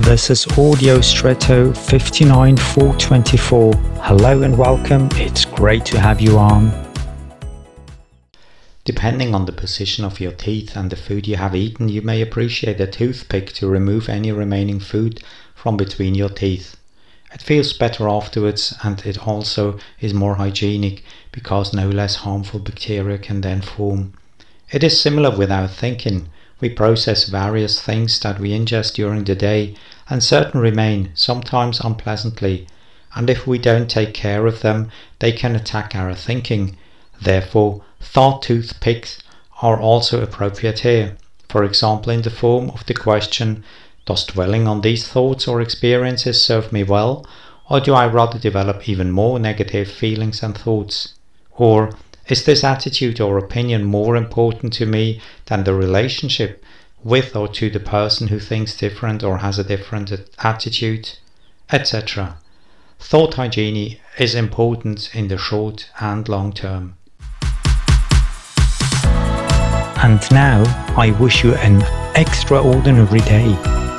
This is Audio Stretto 59424. Hello and welcome. It's great to have you on. Depending on the position of your teeth and the food you have eaten, you may appreciate a toothpick to remove any remaining food from between your teeth. It feels better afterwards and it also is more hygienic because no less harmful bacteria can then form. It is similar with our thinking. We process various things that we ingest during the day and certain remain, sometimes unpleasantly, and if we don't take care of them, they can attack our thinking. Therefore, thought toothpicks are also appropriate here. For example, in the form of the question, does dwelling on these thoughts or experiences serve me well, or do I rather develop even more negative feelings and thoughts? Or is this attitude or opinion more important to me than the relationship with or to the person who thinks different or has a different attitude, etc.? Thought hygiene is important in the short and long term. And now I wish you an extraordinary day.